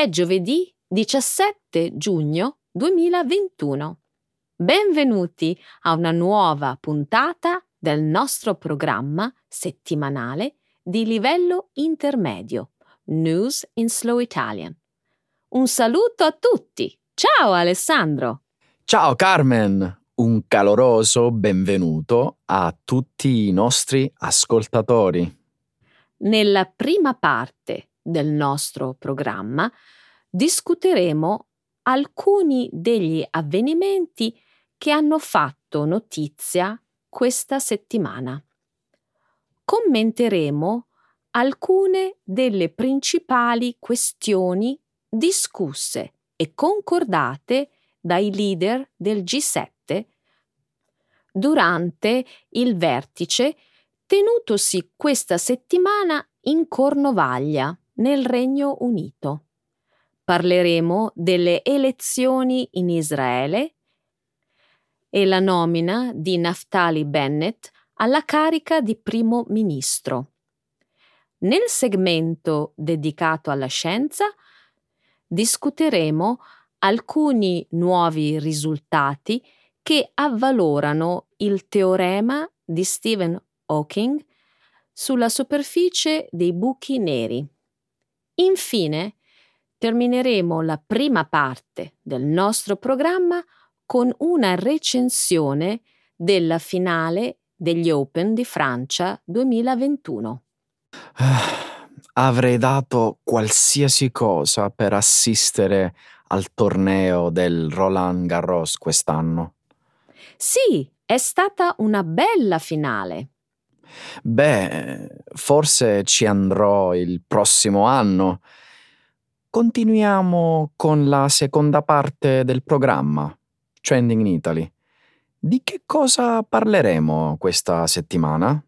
È giovedì 17 giugno 2021. Benvenuti a una nuova puntata del nostro programma settimanale di livello intermedio, News in Slow Italian. Un saluto a tutti! Ciao Alessandro! Ciao Carmen! Un caloroso benvenuto a tutti i nostri ascoltatori. Nella prima parte del nostro programma discuteremo alcuni degli avvenimenti che hanno fatto notizia questa settimana. Commenteremo alcune delle principali questioni discusse e concordate dai leader del G7 durante il vertice tenutosi questa settimana in Cornovaglia, nel Regno Unito. Parleremo delle elezioni in Israele e la nomina di Naftali Bennett alla carica di primo ministro. Nel segmento dedicato alla scienza discuteremo alcuni nuovi risultati che avvalorano il teorema di Stephen Hawking sulla superficie dei buchi neri. Infine, termineremo la prima parte del nostro programma con una recensione della finale degli Open di Francia 2021. Avrei dato qualsiasi cosa per assistere al torneo del Roland Garros quest'anno. Sì, è stata una bella finale. Beh, forse ci andrò il prossimo anno. Continuiamo con la seconda parte del programma, Trending in Italy. Di che cosa parleremo questa settimana?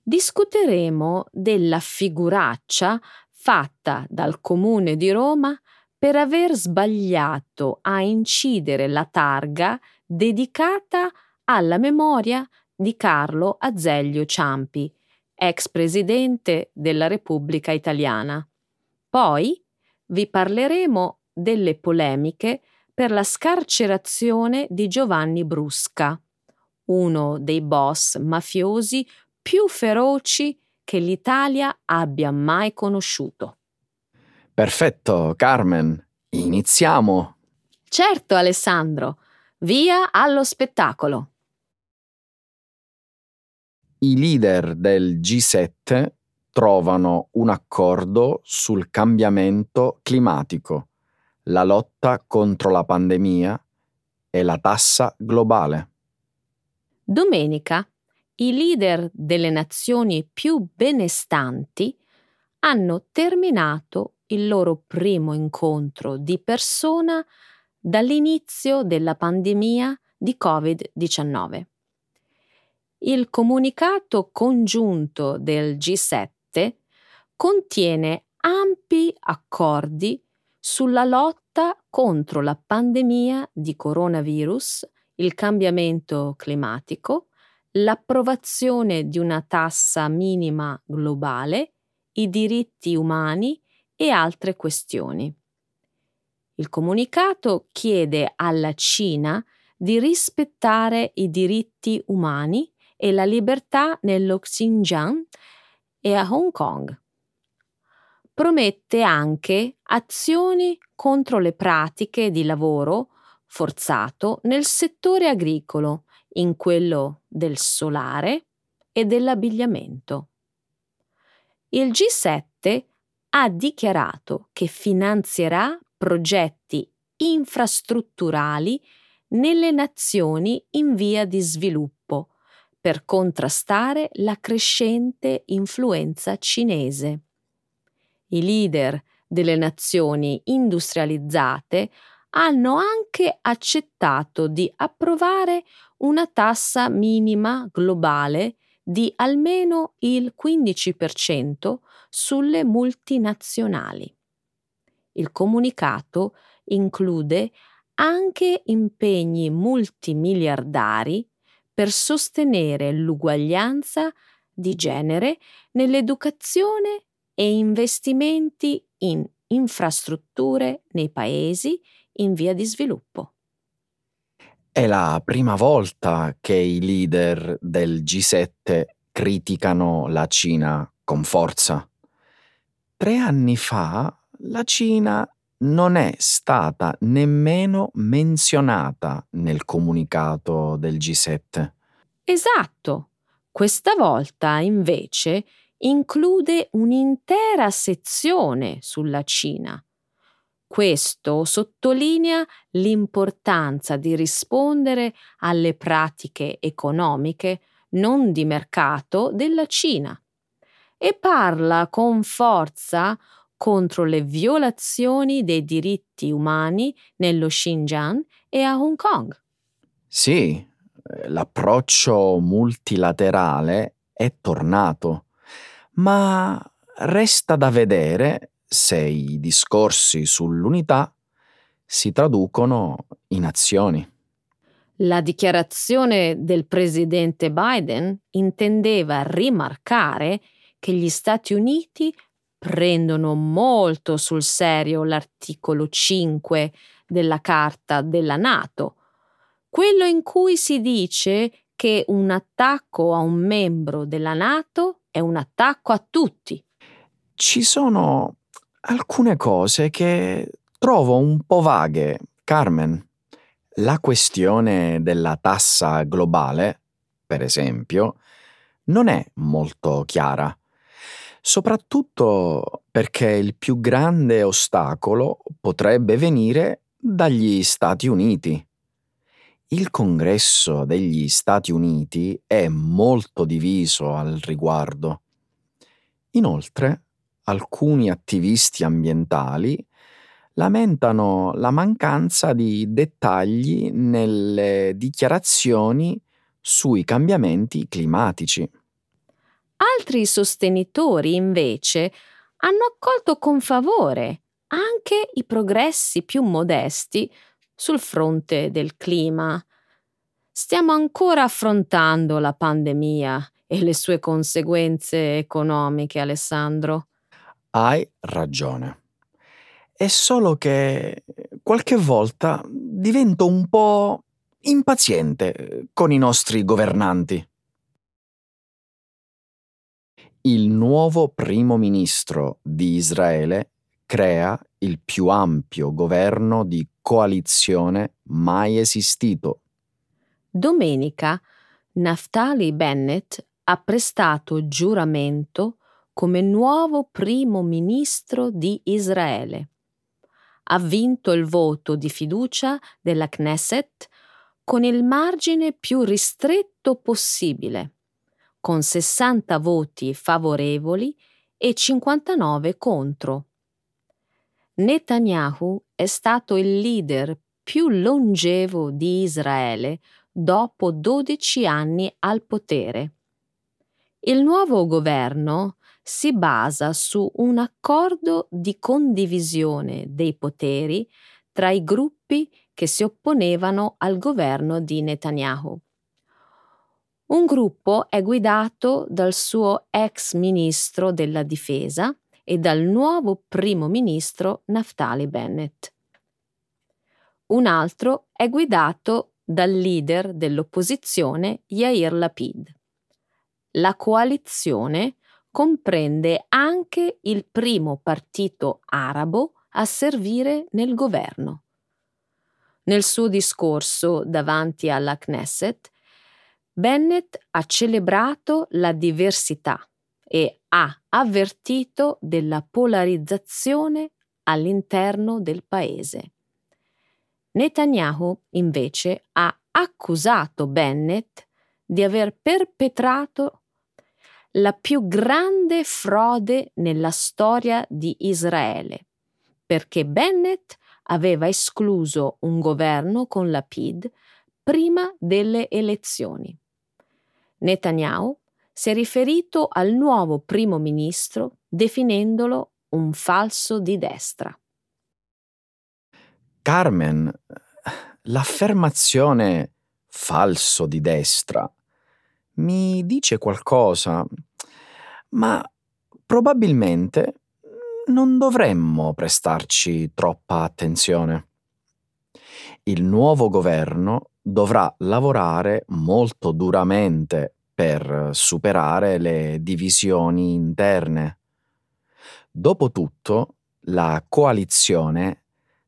Discuteremo della figuraccia fatta dal Comune di Roma per aver sbagliato a incidere la targa dedicata alla memoria di Carlo Azeglio Ciampi, ex presidente della Repubblica Italiana. Poi vi parleremo delle polemiche per la scarcerazione di Giovanni Brusca, uno dei boss mafiosi più feroci che l'Italia abbia mai conosciuto. Perfetto, Carmen. Iniziamo. Certo, Alessandro. Via allo spettacolo. I leader del G7 trovano un accordo sul cambiamento climatico, la lotta contro la pandemia e la tassa globale. Domenica i leader delle nazioni più benestanti hanno terminato il loro primo incontro di persona dall'inizio della pandemia di Covid-19. Il comunicato congiunto del G7 contiene ampi accordi sulla lotta contro la pandemia di coronavirus, il cambiamento climatico, l'approvazione di una tassa minima globale, i diritti umani e altre questioni. Il comunicato chiede alla Cina di rispettare i diritti umani e la libertà nello Xinjiang e a Hong Kong. Promette anche azioni contro le pratiche di lavoro forzato nel settore agricolo, in quello del solare e dell'abbigliamento. Il G7 ha dichiarato che finanzierà progetti infrastrutturali nelle nazioni in via di sviluppo per contrastare la crescente influenza cinese. I leader delle nazioni industrializzate hanno anche accettato di approvare una tassa minima globale di almeno il 15% sulle multinazionali. Il comunicato include anche impegni multimiliardari per sostenere l'uguaglianza di genere nell'educazione e investimenti in infrastrutture nei paesi in via di sviluppo. È la prima volta che i leader del G7 criticano la Cina con forza. Tre anni fa la Cina non è stata nemmeno menzionata nel comunicato del G7. Esatto. Questa volta, invece, include un'intera sezione sulla Cina. Questo sottolinea l'importanza di rispondere alle pratiche economiche non di mercato della Cina e parla con forza contro le violazioni dei diritti umani nello Xinjiang e a Hong Kong. Sì, l'approccio multilaterale è tornato, ma resta da vedere se i discorsi sull'unità si traducono in azioni. La dichiarazione del presidente Biden intendeva rimarcare che gli Stati Uniti prendono molto sul serio l'articolo 5 della Carta della Nato, quello in cui si dice che un attacco a un membro della Nato è un attacco a tutti. Ci sono alcune cose che trovo un po' vaghe, Carmen. La questione della tassa globale, per esempio, non è molto chiara, soprattutto perché il più grande ostacolo potrebbe venire dagli Stati Uniti. Il Congresso degli Stati Uniti è molto diviso al riguardo. Inoltre, alcuni attivisti ambientali lamentano la mancanza di dettagli nelle dichiarazioni sui cambiamenti climatici. Altri sostenitori, invece, hanno accolto con favore anche i progressi più modesti sul fronte del clima. Stiamo ancora affrontando la pandemia e le sue conseguenze economiche, Alessandro. Hai ragione. È solo che qualche volta divento un po' impaziente con i nostri governanti. Il nuovo primo ministro di Israele crea il più ampio governo di coalizione mai esistito. Domenica Naftali Bennett ha prestato giuramento come nuovo primo ministro di Israele. Ha vinto il voto di fiducia della Knesset con il margine più ristretto possibile, con 60 voti favorevoli e 59 contro. Netanyahu è stato il leader più longevo di Israele dopo 12 anni al potere. Il nuovo governo si basa su un accordo di condivisione dei poteri tra i gruppi che si opponevano al governo di Netanyahu. Un gruppo è guidato dal suo ex ministro della difesa e dal nuovo primo ministro Naftali Bennett. Un altro è guidato dal leader dell'opposizione Yair Lapid. La coalizione comprende anche il primo partito arabo a servire nel governo. Nel suo discorso davanti alla Knesset, Bennett ha celebrato la diversità e ha avvertito della polarizzazione all'interno del paese. Netanyahu invece ha accusato Bennett di aver perpetrato la più grande frode nella storia di Israele, perché Bennett aveva escluso un governo con la PID prima delle elezioni. Netanyahu si è riferito al nuovo primo ministro definendolo un falso di destra. Carmen, l'affermazione falso di destra mi dice qualcosa, ma probabilmente non dovremmo prestarci troppa attenzione. Il nuovo governo dovrà lavorare molto duramente per superare le divisioni interne. Dopotutto, la coalizione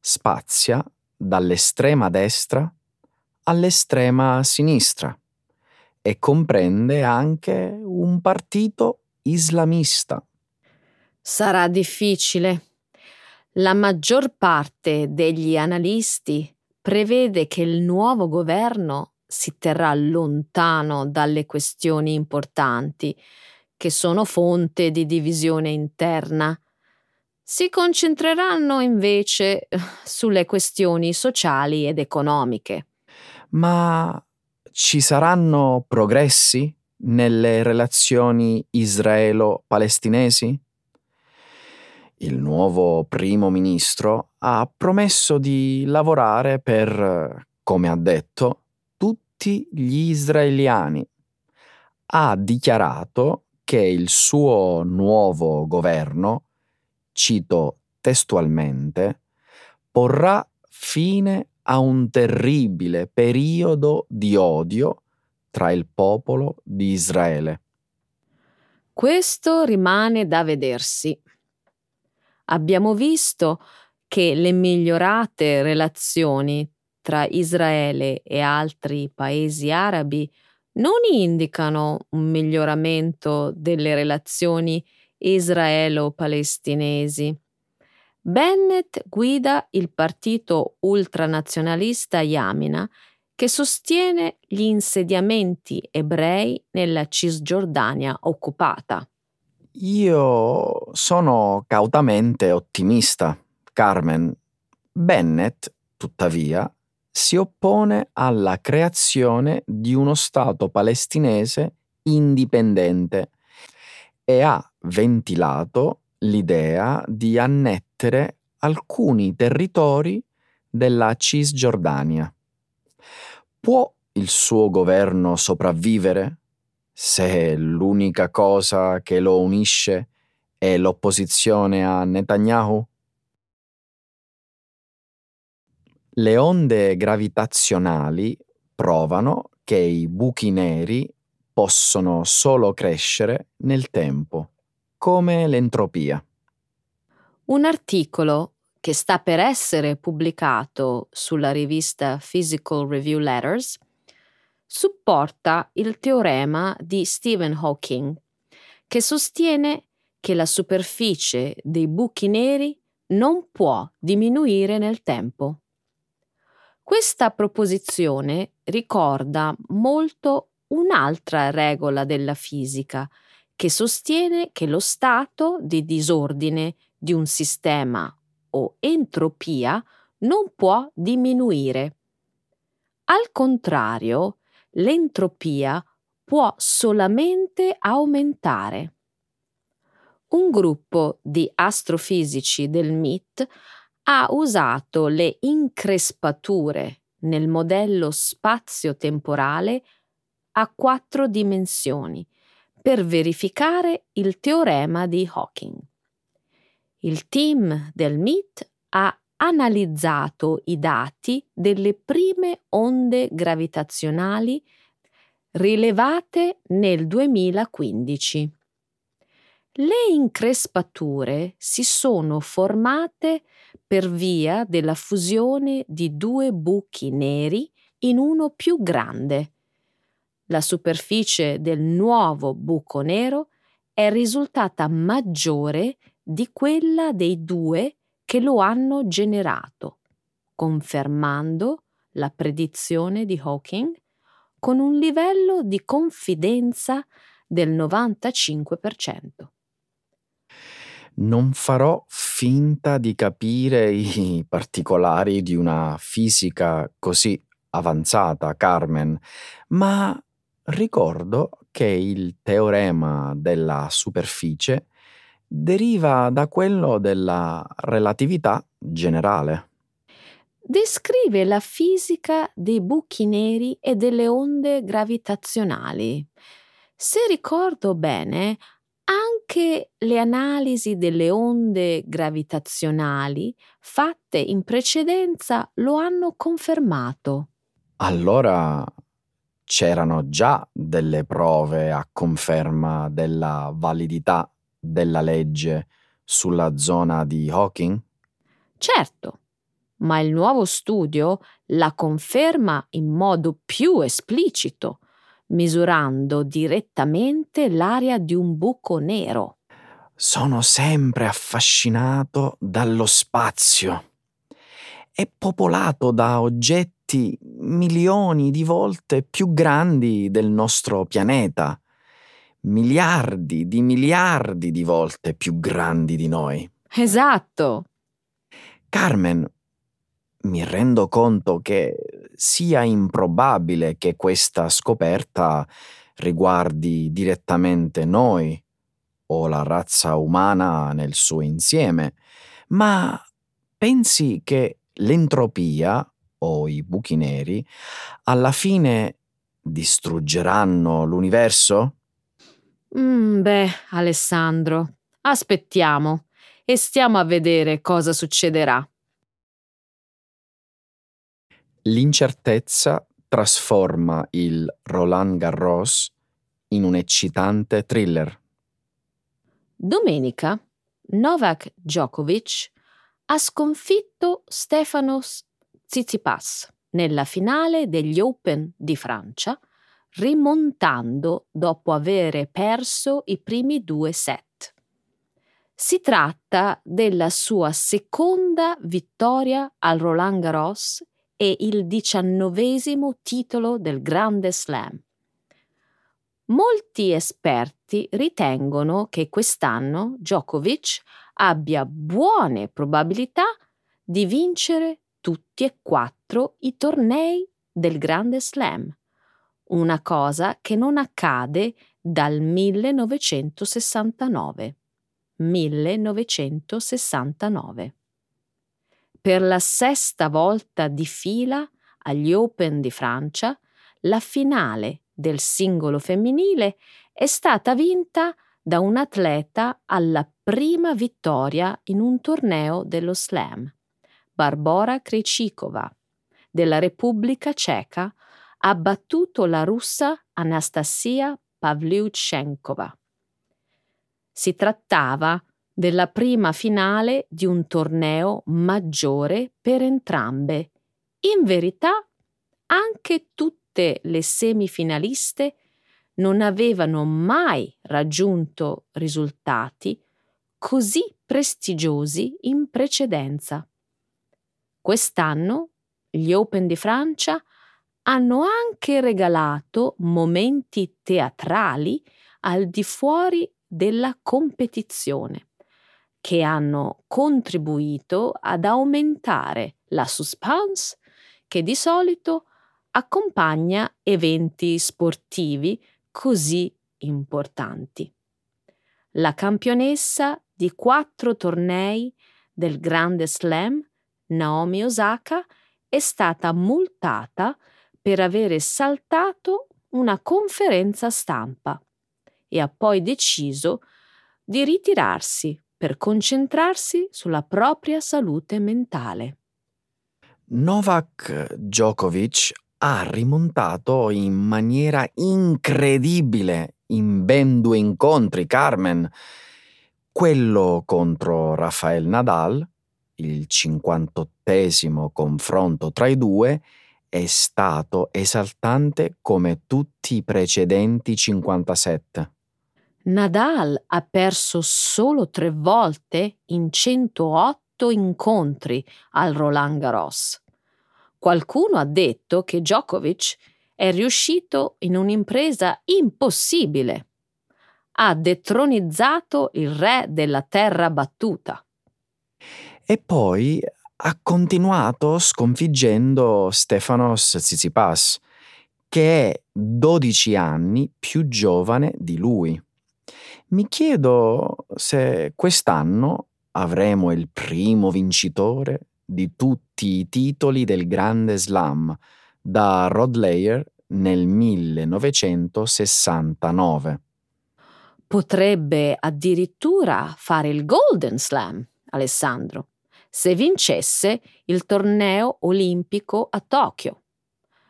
spazia dall'estrema destra all'estrema sinistra e comprende anche un partito islamista. Sarà difficile. La maggior parte degli analisti prevede che il nuovo governo si terrà lontano dalle questioni importanti, che sono fonte di divisione interna. Si concentreranno invece sulle questioni sociali ed economiche. Ma ci saranno progressi nelle relazioni israelo-palestinesi? Il nuovo primo ministro ha promesso di lavorare per, come ha detto, tutti gli israeliani. Ha dichiarato che il suo nuovo governo, cito testualmente, porrà fine a un terribile periodo di odio tra il popolo di Israele. Questo rimane da vedersi. Abbiamo visto che le migliorate relazioni tra Israele e altri paesi arabi non indicano un miglioramento delle relazioni israelo-palestinesi. Bennett guida il partito ultranazionalista Yamina che sostiene gli insediamenti ebrei nella Cisgiordania occupata. Io sono cautamente ottimista, Carmen. Bennett, tuttavia, si oppone alla creazione di uno Stato palestinese indipendente e ha ventilato l'idea di annettere alcuni territori della Cisgiordania. Può il suo governo sopravvivere se l'unica cosa che lo unisce è l'opposizione a Netanyahu? Le onde gravitazionali provano che i buchi neri possono solo crescere nel tempo come l'entropia. Un articolo che sta per essere pubblicato sulla rivista Physical Review Letters supporta il teorema di Stephen Hawking, che sostiene che la superficie dei buchi neri non può diminuire nel tempo. Questa proposizione ricorda molto un'altra regola della fisica che sostiene che lo stato di disordine di un sistema o entropia non può diminuire. Al contrario, l'entropia può solamente aumentare. Un gruppo di astrofisici del MIT ha usato le increspature nel modello spazio-temporale a quattro dimensioni per verificare il teorema di Hawking. Il team del MIT ha analizzato i dati delle prime onde gravitazionali rilevate nel 2015. Le increspature si sono formate per via della fusione di due buchi neri in uno più grande, la superficie del nuovo buco nero è risultata maggiore di quella dei due che lo hanno generato, confermando la predizione di Hawking con un livello di confidenza del 95%. Non farò finta di capire i particolari di una fisica così avanzata, Carmen, ma Ricordo che il teorema della superficie deriva da quello della relatività generale. Descrive la fisica dei buchi neri e delle onde gravitazionali. Se ricordo bene, Anche le analisi delle onde gravitazionali fatte in precedenza lo hanno confermato. Allora c'erano già delle prove a conferma della validità della legge sulla zona di Hawking? Certo, ma il nuovo studio la conferma in modo più esplicito, misurando direttamente l'area di un buco nero. Sono sempre affascinato dallo spazio. È popolato da oggetti milioni di volte più grandi del nostro pianeta, miliardi di miliardi di volte più grandi di noi. Esatto. Carmen, mi rendo conto che sia improbabile che questa scoperta riguardi direttamente noi o la razza umana nel suo insieme, ma pensi che l'entropia o i buchi neri alla fine distruggeranno l'universo? Mm, beh, Alessandro, aspettiamo e stiamo a vedere cosa succederà. L'incertezza trasforma il Roland Garros in un eccitante thriller. Domenica Novak Djokovic ha sconfitto Stefanos Tsitsipas nella finale degli Open di Francia, rimontando dopo aver perso i primi due set. Si tratta della sua seconda vittoria al Roland Garros e il diciannovesimo titolo del Grande Slam. Molti esperti ritengono che quest'anno Djokovic abbia buone probabilità di vincere tutti e quattro i tornei del Grande Slam, una cosa che non accade dal 1969. 1969 per la sesta volta di fila agli Open di Francia, la finale del singolo femminile è stata vinta da un atleta alla prima vittoria in un torneo dello slam. Barbora Krejcikova della Repubblica Ceca ha battuto la russa Anastasia Pavlyuchenkova. Si trattava della prima finale di un torneo maggiore per entrambe. In verità, anche tutte le semifinaliste non avevano mai raggiunto risultati così prestigiosi in precedenza. Quest'anno gli Open di Francia hanno anche regalato momenti teatrali al di fuori della competizione che hanno contribuito ad aumentare la suspense che di solito accompagna eventi sportivi così importanti. La campionessa di quattro tornei del Grande Slam, Naomi Osaka, è stata multata per avere saltato una conferenza stampa e ha poi deciso di ritirarsi per concentrarsi sulla propria salute mentale. Novak Djokovic ha rimontato in maniera incredibile in ben due incontri, Carmen. Quello contro Rafael Nadal, il 58 confronto tra i due, è stato esaltante come tutti i precedenti 57. Nadal ha perso solo tre volte in 108 incontri al Roland Garros. Qualcuno ha detto che Djokovic è riuscito in un'impresa impossibile. Ha detronizzato il re della terra battuta. E poi ha continuato sconfiggendo Stefanos Tsitsipas, che è 12 anni più giovane di lui. Mi chiedo se quest'anno avremo il primo vincitore di tutti i titoli del Grande Slam da Rod Layer nel 1969. Potrebbe addirittura fare il Golden Slam, Alessandro, se vincesse il torneo olimpico a Tokyo.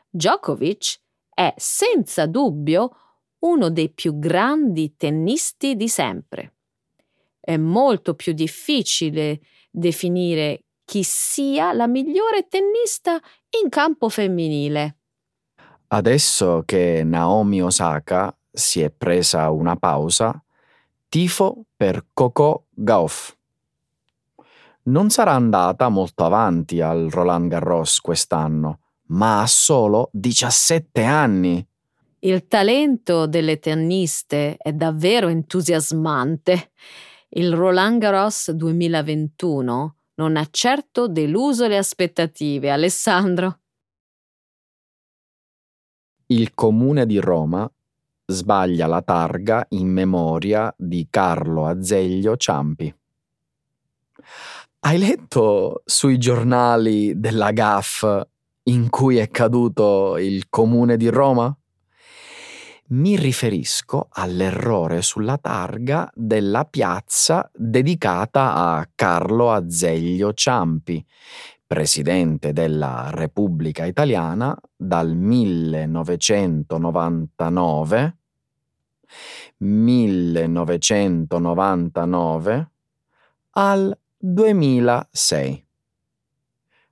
Djokovic è senza dubbio uno dei più grandi tennisti di sempre. È molto più difficile definire chi sia la migliore tennista in campo femminile. Adesso che Naomi Osaka si è presa una pausa, tifo per Coco Gauff. Non sarà andata molto avanti al Roland Garros quest'anno, ma ha solo 17 anni. Il talento delle tenniste è davvero entusiasmante. Il Roland Garros 2021 non ha certo deluso le aspettative, Alessandro. Il comune di Roma sbaglia la targa in memoria di Carlo Azeglio Ciampi. Hai letto sui giornali della GAF in cui è caduto il comune di Roma? Mi riferisco all'errore sulla targa della piazza dedicata a Carlo Azeglio Ciampi, presidente della Repubblica Italiana dal 1999 1999 al 2006.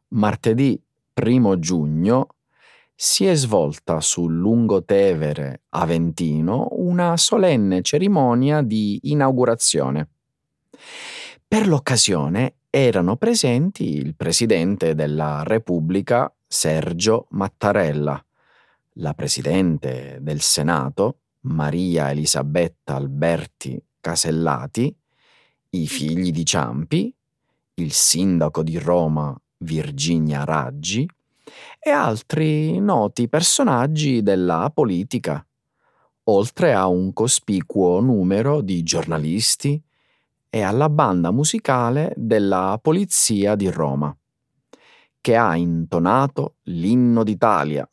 Martedì 1 giugno si è svolta sul Lungotevere Aventino una solenne cerimonia di inaugurazione. Per l'occasione erano presenti il presidente della Repubblica Sergio Mattarella, la presidente del Senato Maria Elisabetta Alberti Casellati, i figli di Ciampi, il sindaco di Roma Virginia Raggi, e altri noti personaggi della politica, oltre a un cospicuo numero di giornalisti e alla banda musicale della Polizia di Roma, che ha intonato l'inno d'Italia.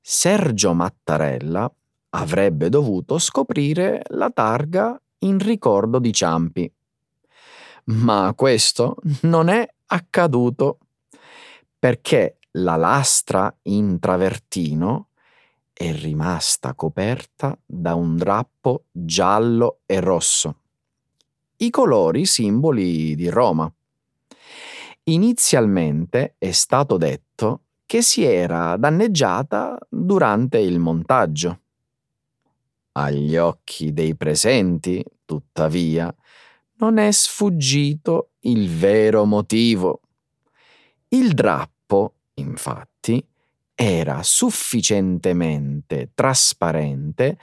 Sergio Mattarella avrebbe dovuto scoprire la targa in ricordo di Ciampi. Ma questo non è accaduto perché la lastra in travertino è rimasta coperta da un drappo giallo e rosso, i colori simboli di Roma. Inizialmente è stato detto che si era danneggiata durante il montaggio. Agli occhi dei presenti, tuttavia, non è sfuggito il vero motivo. Il drappo infatti, era sufficientemente trasparente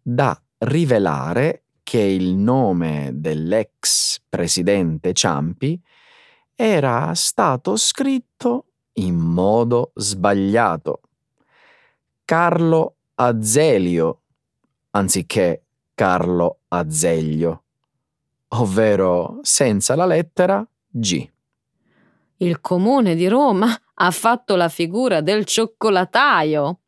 da rivelare che il nome dell'ex presidente Ciampi era stato scritto in modo sbagliato. Carlo Azelio anziché Carlo Azeglio, ovvero senza la lettera G. Il comune di Roma ha fatto la figura del cioccolataio.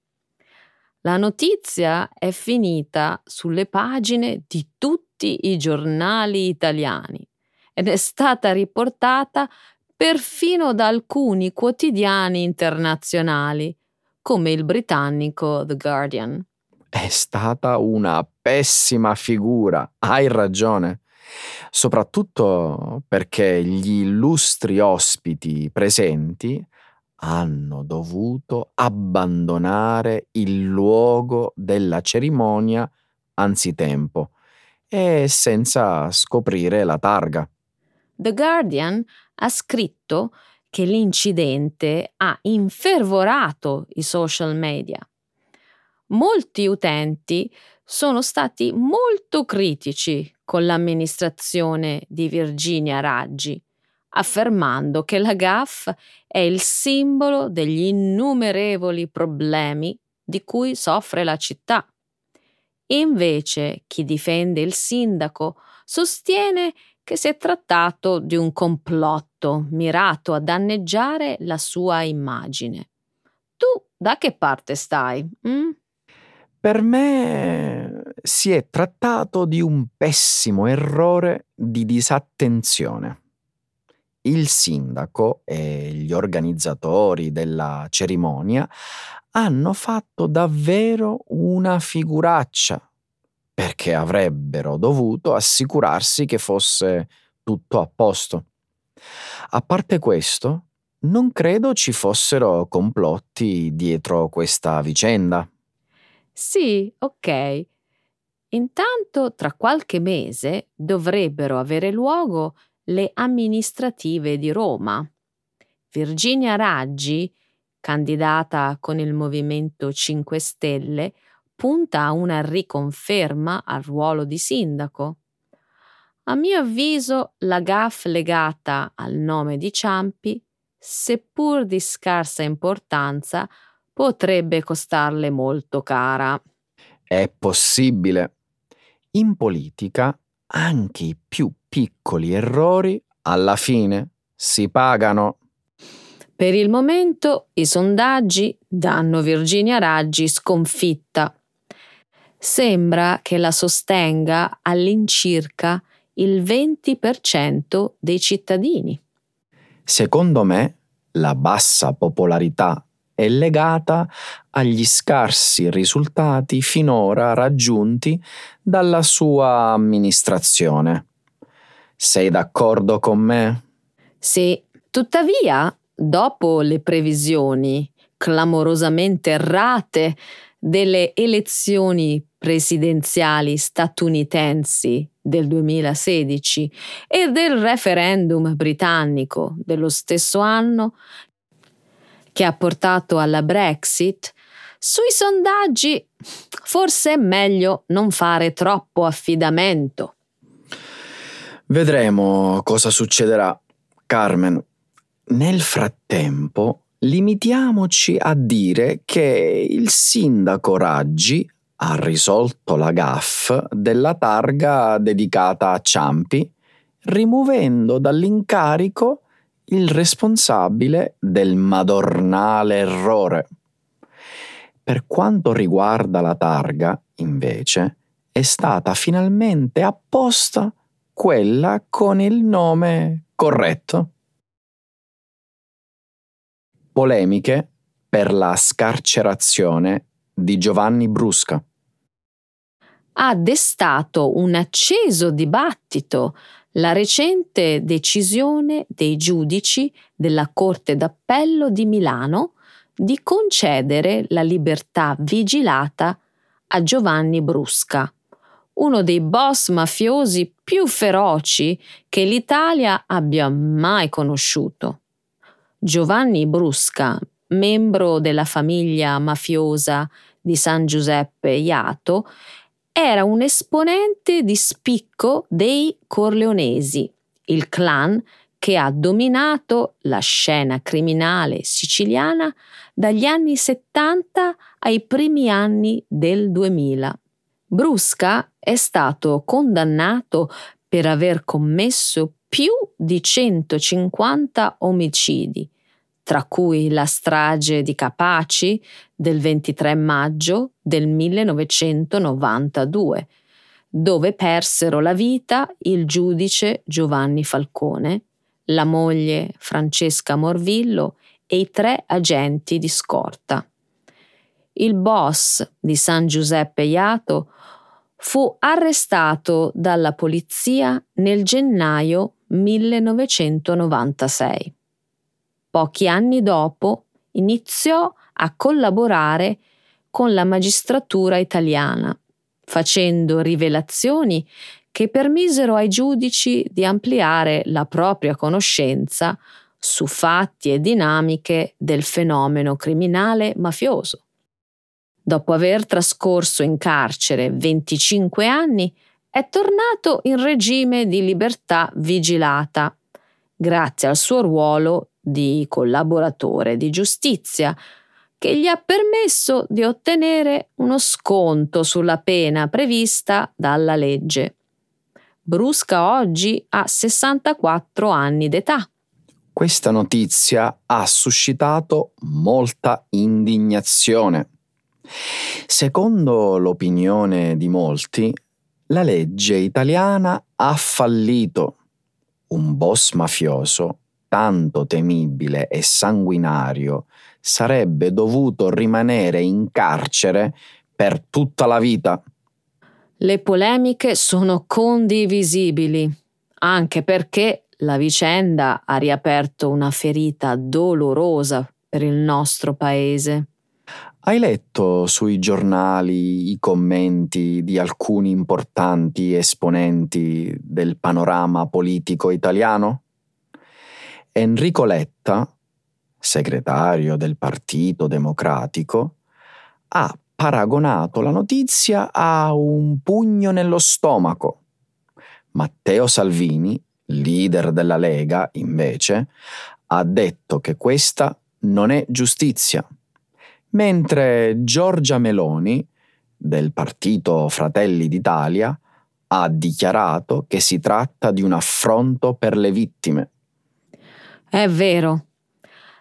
La notizia è finita sulle pagine di tutti i giornali italiani ed è stata riportata perfino da alcuni quotidiani internazionali, come il britannico The Guardian. È stata una pessima figura, hai ragione soprattutto perché gli illustri ospiti presenti hanno dovuto abbandonare il luogo della cerimonia anzitempo e senza scoprire la targa. The Guardian ha scritto che l'incidente ha infervorato i social media. Molti utenti sono stati molto critici con l'amministrazione di Virginia Raggi, affermando che la GAF è il simbolo degli innumerevoli problemi di cui soffre la città. Invece chi difende il sindaco sostiene che si è trattato di un complotto mirato a danneggiare la sua immagine. Tu da che parte stai? Mm? Per me si è trattato di un pessimo errore di disattenzione. Il sindaco e gli organizzatori della cerimonia hanno fatto davvero una figuraccia perché avrebbero dovuto assicurarsi che fosse tutto a posto. A parte questo, non credo ci fossero complotti dietro questa vicenda. Sì, ok. Intanto tra qualche mese dovrebbero avere luogo le amministrative di Roma. Virginia Raggi, candidata con il Movimento 5 Stelle, punta a una riconferma al ruolo di sindaco. A mio avviso la gaff legata al nome di Ciampi, seppur di scarsa importanza, potrebbe costarle molto cara. È possibile. In politica anche i più piccoli errori alla fine si pagano. Per il momento i sondaggi danno Virginia Raggi sconfitta. Sembra che la sostenga all'incirca il 20% dei cittadini. Secondo me, la bassa popolarità è legata agli scarsi risultati finora raggiunti dalla sua amministrazione. Sei d'accordo con me? Sì, tuttavia, dopo le previsioni clamorosamente errate delle elezioni presidenziali statunitensi del 2016 e del referendum britannico dello stesso anno, che ha portato alla Brexit, sui sondaggi forse è meglio non fare troppo affidamento. Vedremo cosa succederà, Carmen. Nel frattempo, limitiamoci a dire che il sindaco Raggi ha risolto la gaff della targa dedicata a Ciampi, rimuovendo dall'incarico il responsabile del madornale errore. Per quanto riguarda la targa, invece, è stata finalmente apposta quella con il nome corretto. Polemiche per la scarcerazione di Giovanni Brusca ha destato un acceso dibattito la recente decisione dei giudici della Corte d'Appello di Milano di concedere la libertà vigilata a Giovanni Brusca, uno dei boss mafiosi più feroci che l'Italia abbia mai conosciuto. Giovanni Brusca, membro della famiglia mafiosa di San Giuseppe Iato, era un esponente di spicco dei Corleonesi, il clan che ha dominato la scena criminale siciliana dagli anni 70 ai primi anni del 2000. Brusca è stato condannato per aver commesso più di 150 omicidi, tra cui la strage di Capaci del 23 maggio del 1992, dove persero la vita il giudice Giovanni Falcone, la moglie Francesca Morvillo e i tre agenti di scorta. Il boss di San Giuseppe Iato fu arrestato dalla polizia nel gennaio 1996 pochi anni dopo iniziò a collaborare con la magistratura italiana, facendo rivelazioni che permisero ai giudici di ampliare la propria conoscenza su fatti e dinamiche del fenomeno criminale mafioso. Dopo aver trascorso in carcere 25 anni, è tornato in regime di libertà vigilata, grazie al suo ruolo di collaboratore di giustizia che gli ha permesso di ottenere uno sconto sulla pena prevista dalla legge. Brusca oggi ha 64 anni d'età. Questa notizia ha suscitato molta indignazione. Secondo l'opinione di molti, la legge italiana ha fallito. Un boss mafioso tanto temibile e sanguinario sarebbe dovuto rimanere in carcere per tutta la vita. Le polemiche sono condivisibili, anche perché la vicenda ha riaperto una ferita dolorosa per il nostro paese. Hai letto sui giornali i commenti di alcuni importanti esponenti del panorama politico italiano? Enrico Letta, segretario del Partito Democratico, ha paragonato la notizia a un pugno nello stomaco. Matteo Salvini, leader della Lega, invece, ha detto che questa non è giustizia mentre Giorgia Meloni, del partito Fratelli d'Italia, ha dichiarato che si tratta di un affronto per le vittime. È vero.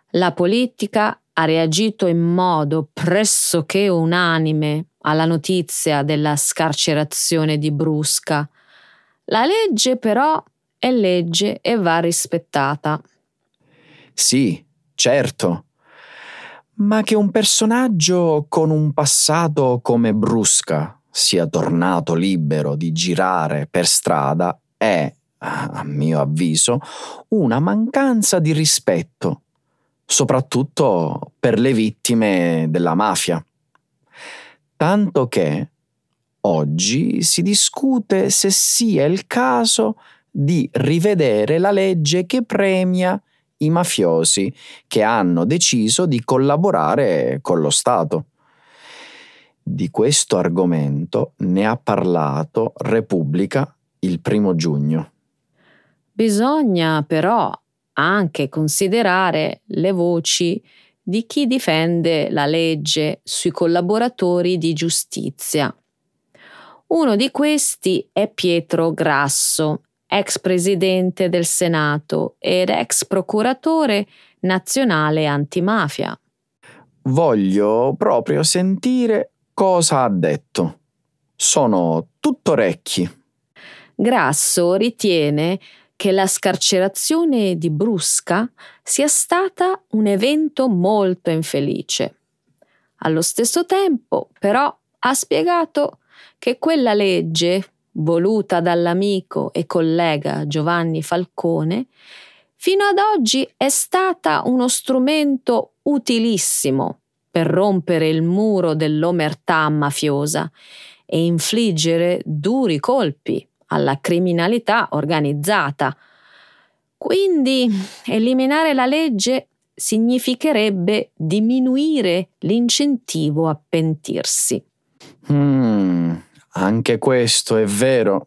La politica ha reagito in modo pressoché unanime alla notizia della scarcerazione di Brusca. La legge però è legge e va rispettata. Sì, certo ma che un personaggio con un passato come Brusca sia tornato libero di girare per strada è, a mio avviso, una mancanza di rispetto, soprattutto per le vittime della mafia. Tanto che oggi si discute se sia il caso di rivedere la legge che premia i mafiosi che hanno deciso di collaborare con lo Stato. Di questo argomento ne ha parlato Repubblica il primo giugno. Bisogna però anche considerare le voci di chi difende la legge sui collaboratori di giustizia. Uno di questi è Pietro Grasso, ex presidente del Senato ed ex procuratore nazionale antimafia. Voglio proprio sentire cosa ha detto. Sono tutto orecchi. Grasso ritiene che la scarcerazione di Brusca sia stata un evento molto infelice. Allo stesso tempo, però, ha spiegato che quella legge voluta dall'amico e collega Giovanni Falcone, fino ad oggi è stata uno strumento utilissimo per rompere il muro dell'omertà mafiosa e infliggere duri colpi alla criminalità organizzata. Quindi eliminare la legge significherebbe diminuire l'incentivo a pentirsi. Mm, anche questo è vero.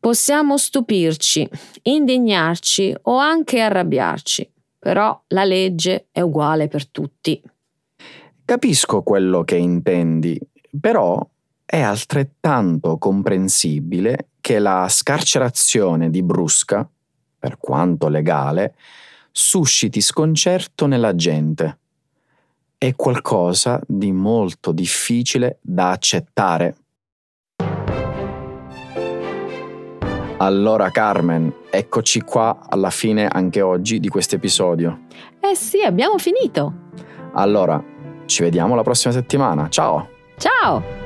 Possiamo stupirci, indignarci o anche arrabbiarci, però la legge è uguale per tutti. Capisco quello che intendi, però è altrettanto comprensibile che la scarcerazione di Brusca, per quanto legale, susciti sconcerto nella gente. È qualcosa di molto difficile da accettare. Allora Carmen, eccoci qua alla fine anche oggi di questo episodio. Eh sì, abbiamo finito. Allora, ci vediamo la prossima settimana. Ciao! Ciao!